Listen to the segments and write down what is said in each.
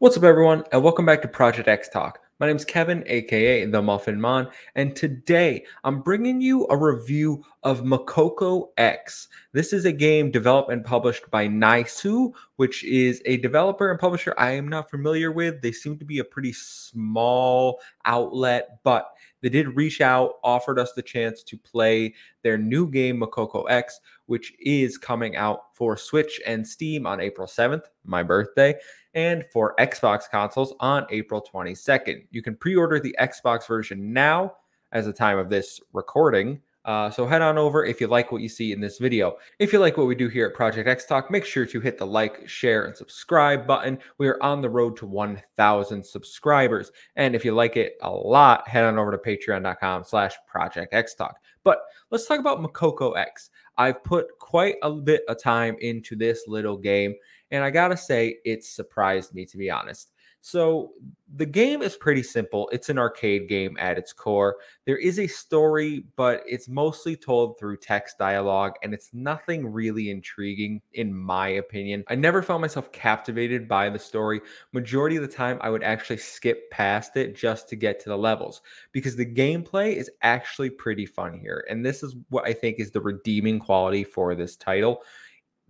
What's up, everyone, and welcome back to Project X Talk. My name is Kevin, aka The Muffin Mon, and today I'm bringing you a review of Makoko X. This is a game developed and published by Nyesu, which is a developer and publisher I am not familiar with. They seem to be a pretty small outlet, but they did reach out, offered us the chance to play their new game, Makoko X, which is coming out for Switch and Steam on April 7th, my birthday, and for Xbox consoles on April 22nd. You can pre order the Xbox version now, as the time of this recording, uh, so head on over if you like what you see in this video. If you like what we do here at Project X Talk, make sure to hit the like, share, and subscribe button. We are on the road to 1,000 subscribers. And if you like it a lot, head on over to patreon.com slash Project X Talk. But let's talk about Makoko X. I've put quite a bit of time into this little game, and I gotta say, it surprised me, to be honest. So the game is pretty simple. It's an arcade game at its core. There is a story, but it's mostly told through text dialogue, and it's nothing really intriguing, in my opinion. I never found myself captivated by the story. Majority of the time, I would actually skip past it just to get to the levels because the gameplay is actually pretty fun here. And this is what I think is the redeeming quality for this title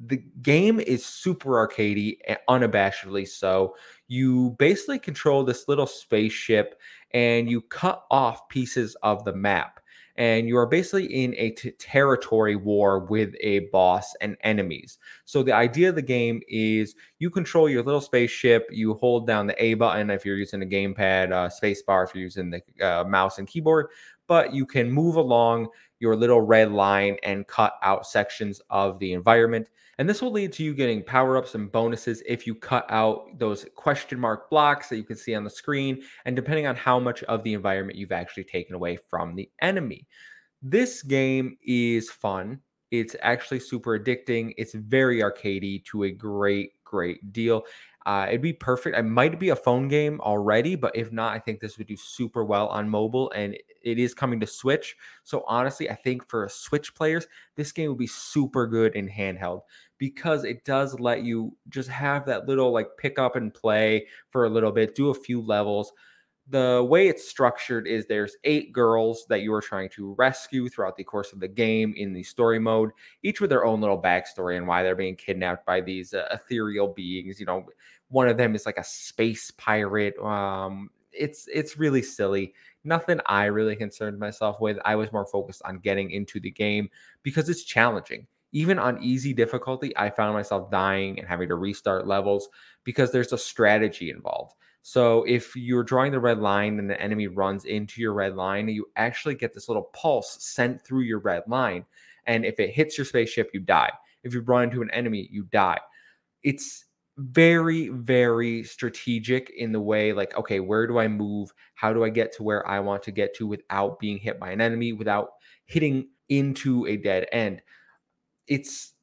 the game is super arcadey, unabashedly so. You basically control this little spaceship and you cut off pieces of the map. And you are basically in a t- territory war with a boss and enemies. So, the idea of the game is you control your little spaceship, you hold down the A button if you're using a gamepad, uh, spacebar if you're using the uh, mouse and keyboard, but you can move along your little red line and cut out sections of the environment. And this will lead to you getting power ups and bonuses if you cut out those question mark blocks that you can see on the screen, and depending on how much of the environment you've actually taken away from the enemy. This game is fun. It's actually super addicting. It's very arcadey to a great, great deal. Uh, it'd be perfect. It might be a phone game already, but if not, I think this would do super well on mobile, and it is coming to Switch. So honestly, I think for Switch players, this game would be super good in handheld because it does let you just have that little like pick up and play for a little bit, do a few levels the way it's structured is there's eight girls that you are trying to rescue throughout the course of the game in the story mode, each with their own little backstory and why they're being kidnapped by these uh, ethereal beings. You know, one of them is like a space pirate. Um, it's it's really silly. Nothing I really concerned myself with. I was more focused on getting into the game because it's challenging. Even on easy difficulty, I found myself dying and having to restart levels because there's a strategy involved. So if you're drawing the red line and the enemy runs into your red line, you actually get this little pulse sent through your red line. And if it hits your spaceship, you die. If you run into an enemy, you die. It's very, very strategic in the way, like, okay, where do I move? How do I get to where I want to get to without being hit by an enemy, without hitting into a dead end? It's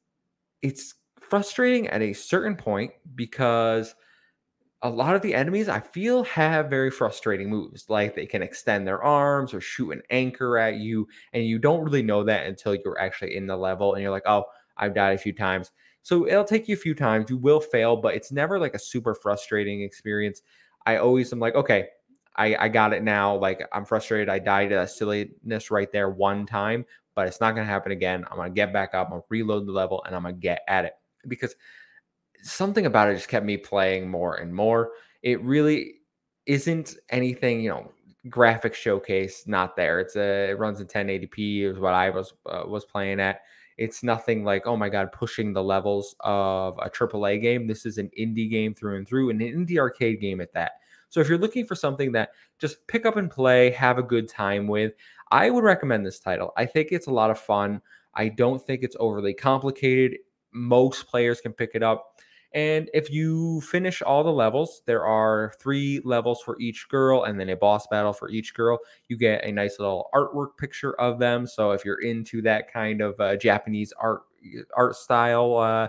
it's frustrating at a certain point because a lot of the enemies I feel have very frustrating moves. Like they can extend their arms or shoot an anchor at you, and you don't really know that until you're actually in the level and you're like, oh, I've died a few times. So it'll take you a few times. You will fail, but it's never like a super frustrating experience. I always am like, okay, I, I got it now. Like I'm frustrated. I died a silliness right there one time, but it's not gonna happen again. I'm gonna get back up, I'm gonna reload the level, and I'm gonna get at it. Because something about it just kept me playing more and more. It really isn't anything, you know, graphic showcase not there. It's a it runs in 1080p is what I was uh, was playing at. It's nothing like oh my god pushing the levels of a AAA game. This is an indie game through and through, an indie arcade game at that. So if you're looking for something that just pick up and play, have a good time with, I would recommend this title. I think it's a lot of fun. I don't think it's overly complicated. Most players can pick it up. And if you finish all the levels, there are three levels for each girl and then a boss battle for each girl. You get a nice little artwork picture of them. So if you're into that kind of uh, Japanese art art style uh,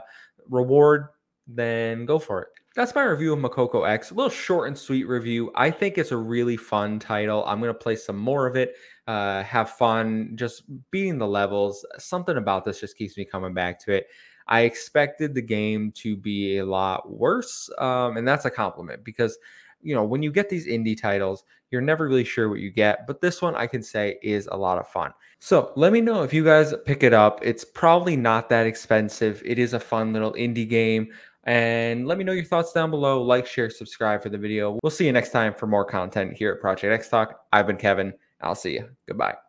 reward, then go for it. That's my review of Makoko X. A little short and sweet review. I think it's a really fun title. I'm going to play some more of it, uh, have fun, just beating the levels. Something about this just keeps me coming back to it. I expected the game to be a lot worse, um, and that's a compliment because you know when you get these indie titles, you're never really sure what you get. But this one, I can say, is a lot of fun. So let me know if you guys pick it up. It's probably not that expensive. It is a fun little indie game. And let me know your thoughts down below. Like, share, subscribe for the video. We'll see you next time for more content here at Project X Talk. I've been Kevin. I'll see you. Goodbye.